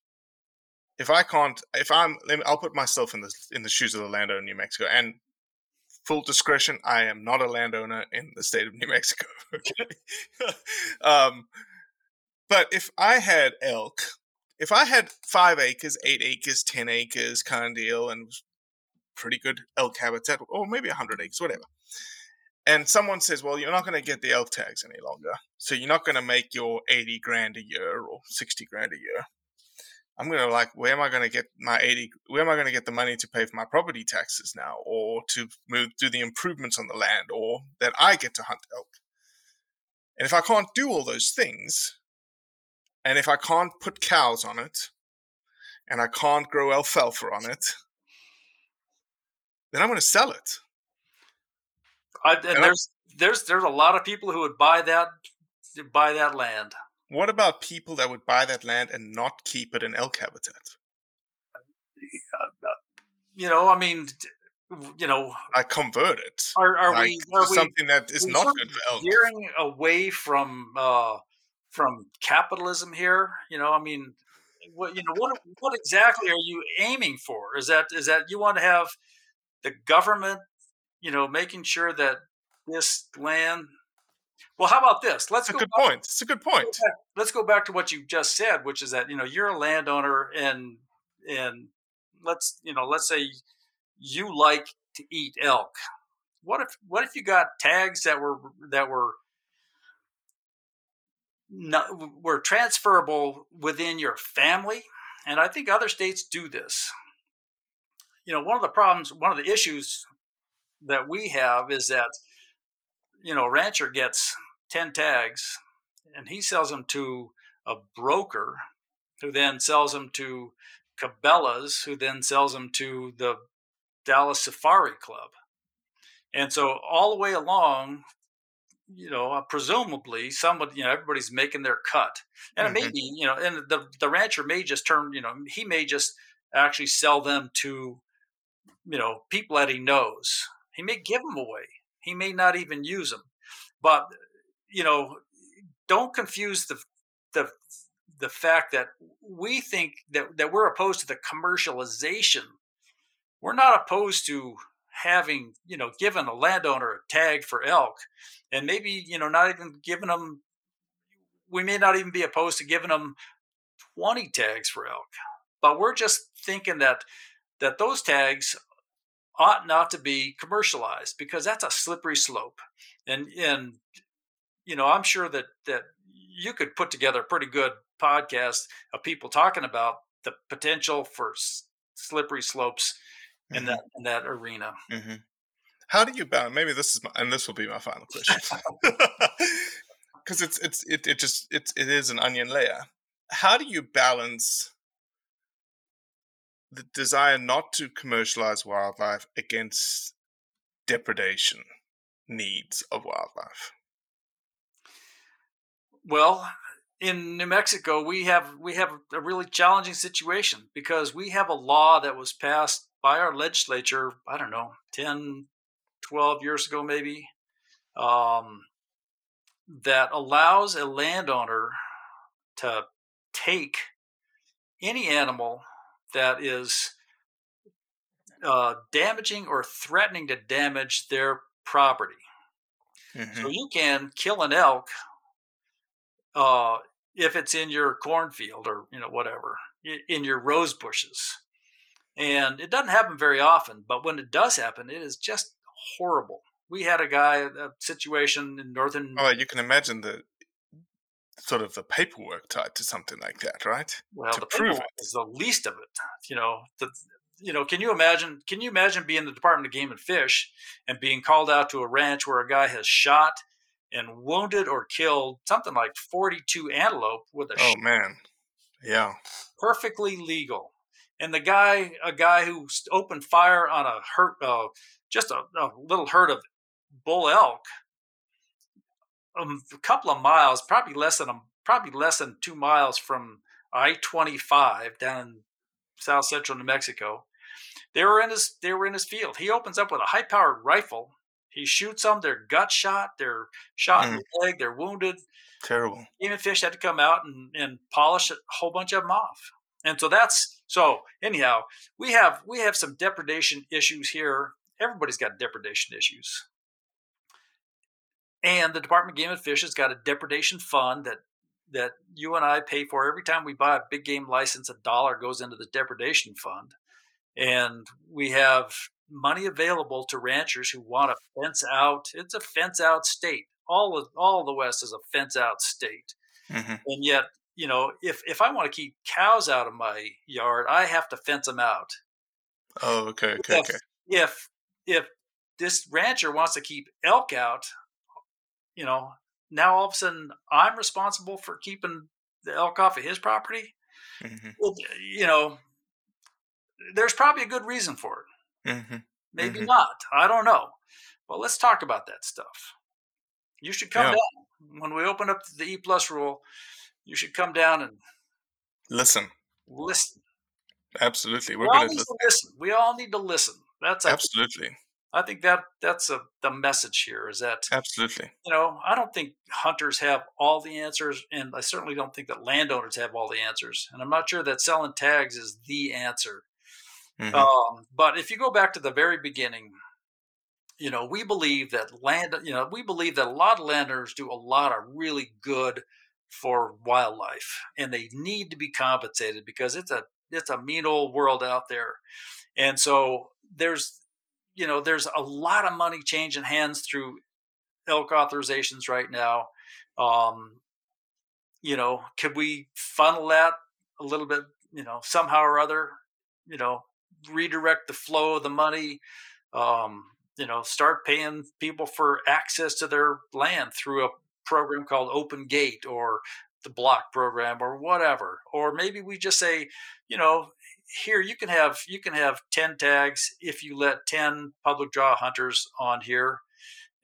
if I can't, if I'm, I'll put myself in the in the shoes of the landowner in New Mexico. And full discretion, I am not a landowner in the state of New Mexico. Okay, um, but if I had elk, if I had five acres, eight acres, ten acres, kind of deal, and pretty good elk habitat, or maybe hundred acres, whatever. And someone says, "Well, you're not going to get the elk tags any longer, so you're not going to make your eighty grand a year or sixty grand a year." I'm gonna like, where am I gonna get my eighty? Where am I gonna get the money to pay for my property taxes now, or to move do the improvements on the land, or that I get to hunt elk? And if I can't do all those things, and if I can't put cows on it, and I can't grow alfalfa on it, then I'm gonna sell it. I, and, and there's I, there's there's a lot of people who would buy that buy that land. What about people that would buy that land and not keep it in elk habitat? You know, I mean, you know, I convert it. Are, are like, we are something we, that is not good for elk? Veering away from uh, from capitalism here. You know, I mean, what you know, what what exactly are you aiming for? Is that is that you want to have the government, you know, making sure that this land well, how about this? Let's That's go. A good back, point. It's a good point. Let's go back to what you just said, which is that you know you're a landowner, and and let's you know let's say you like to eat elk. What if what if you got tags that were that were not, were transferable within your family? And I think other states do this. You know, one of the problems, one of the issues that we have is that you know, a rancher gets 10 tags and he sells them to a broker who then sells them to Cabela's, who then sells them to the Dallas Safari Club. And so all the way along, you know, uh, presumably somebody, you know, everybody's making their cut. And mm-hmm. it may mm-hmm. be, you know, and the, the rancher may just turn, you know, he may just actually sell them to, you know, people that he knows. He may give them away. He may not even use them. But you know, don't confuse the the the fact that we think that, that we're opposed to the commercialization. We're not opposed to having, you know, given a landowner a tag for elk and maybe, you know, not even giving them, we may not even be opposed to giving them 20 tags for elk. But we're just thinking that that those tags ought not to be commercialized because that's a slippery slope. And and you know, I'm sure that that you could put together a pretty good podcast of people talking about the potential for s- slippery slopes in mm-hmm. that in that arena. Mm-hmm. How do you balance? Maybe this is, my, and this will be my final question, because it's it's it, it just it's it is an onion layer. How do you balance the desire not to commercialize wildlife against depredation needs of wildlife? Well, in New Mexico, we have we have a really challenging situation because we have a law that was passed by our legislature, I don't know, 10, 12 years ago maybe, um, that allows a landowner to take any animal that is uh, damaging or threatening to damage their property. Mm-hmm. So you can kill an elk uh, if it's in your cornfield or you know whatever in your rose bushes, and it doesn't happen very often. But when it does happen, it is just horrible. We had a guy, a situation in northern. Oh, you can imagine the sort of the paperwork tied to something like that, right? Well, to the prove it is the least of it. You know, the, you know, can you imagine? Can you imagine being the Department of Game and Fish and being called out to a ranch where a guy has shot and wounded or killed something like forty-two antelope with a oh man, yeah, perfectly legal. and the guy, a guy who opened fire on a hurt, uh, just a, a, little herd of bull elk, a couple of miles, probably less than a, probably less than two miles from I twenty five down in south central New Mexico. They were in his they were in his field. He opens up with a high powered rifle. He shoots them. They're gut shot. They're shot mm. in the leg. They're wounded. Terrible. Even Fish had to come out and, and polish a whole bunch of them off. And so that's so anyhow, we have we have some depredation issues here. Everybody's got depredation issues. And the Department of Game and Fish has got a depredation fund that that you and I pay for every time we buy a big game license. A dollar goes into the depredation fund, and we have money available to ranchers who want to fence out. It's a fence out state. All of all of the West is a fence out state, mm-hmm. and yet you know if if I want to keep cows out of my yard, I have to fence them out. Oh, okay, okay, if, okay. If if this rancher wants to keep elk out, you know, now all of a sudden I'm responsible for keeping the elk off of his property. Mm-hmm. Well, you know, there's probably a good reason for it. Mm-hmm. Maybe mm-hmm. not. I don't know. But let's talk about that stuff. You should come yeah. down when we open up the E plus rule. You should come down and listen. Listen. Absolutely, we're we going to listen. listen. We all need to listen. That's absolutely. I think that that's a, the message here is that absolutely. You know, I don't think hunters have all the answers, and I certainly don't think that landowners have all the answers. And I'm not sure that selling tags is the answer. Mm-hmm. Um, but if you go back to the very beginning, you know, we believe that land, you know, we believe that a lot of landowners do a lot of really good for wildlife, and they need to be compensated because it's a it's a mean old world out there, and so there's you know, there's a lot of money changing hands through elk authorizations right now. Um, you know, could we funnel that a little bit, you know, somehow or other, you know, redirect the flow of the money, um, you know, start paying people for access to their land through a program called Open Gate or the block program or whatever. Or maybe we just say, you know, here you can have you can have 10 tags if you let 10 public draw hunters on here.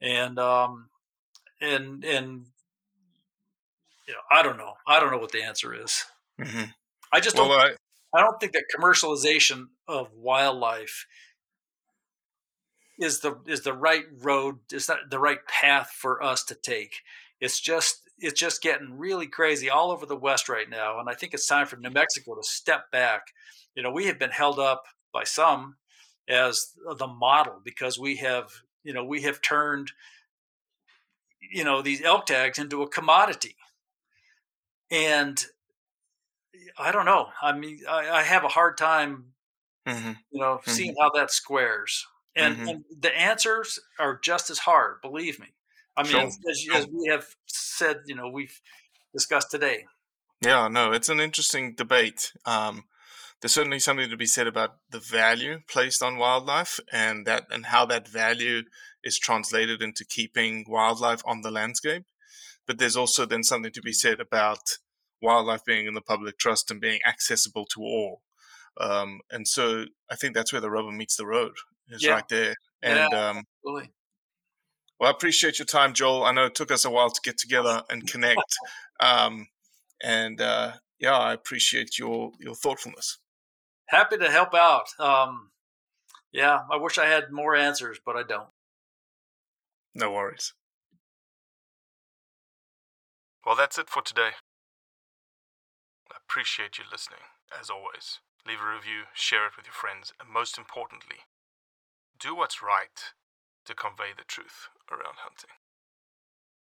And um and and you know i don't know. I don't know what the answer is. Mm-hmm. i just don't I, I don't think that commercialization of wildlife is the is the right road is that the right path for us to take. It's just it's just getting really crazy all over the west right now and i think it's time for new mexico to step back you know, we have been held up by some as the model because we have, you know, we have turned, you know, these elk tags into a commodity. And I don't know. I mean, I, I have a hard time, mm-hmm. you know, mm-hmm. seeing how that squares. And, mm-hmm. and, the answers are just as hard, believe me. I mean, sure. as, as we have said, you know, we've discussed today. Yeah, no, it's an interesting debate. Um, there's certainly something to be said about the value placed on wildlife and that and how that value is translated into keeping wildlife on the landscape. But there's also then something to be said about wildlife being in the public trust and being accessible to all. Um, and so I think that's where the rubber meets the road is yeah. right there. And yeah, um, absolutely. Well, I appreciate your time, Joel. I know it took us a while to get together and connect. um, and uh, yeah, I appreciate your your thoughtfulness happy to help out. Um, yeah, I wish I had more answers, but I don't. No worries. Well, that's it for today. I appreciate you listening, as always. Leave a review, share it with your friends, and most importantly, do what's right to convey the truth around hunting.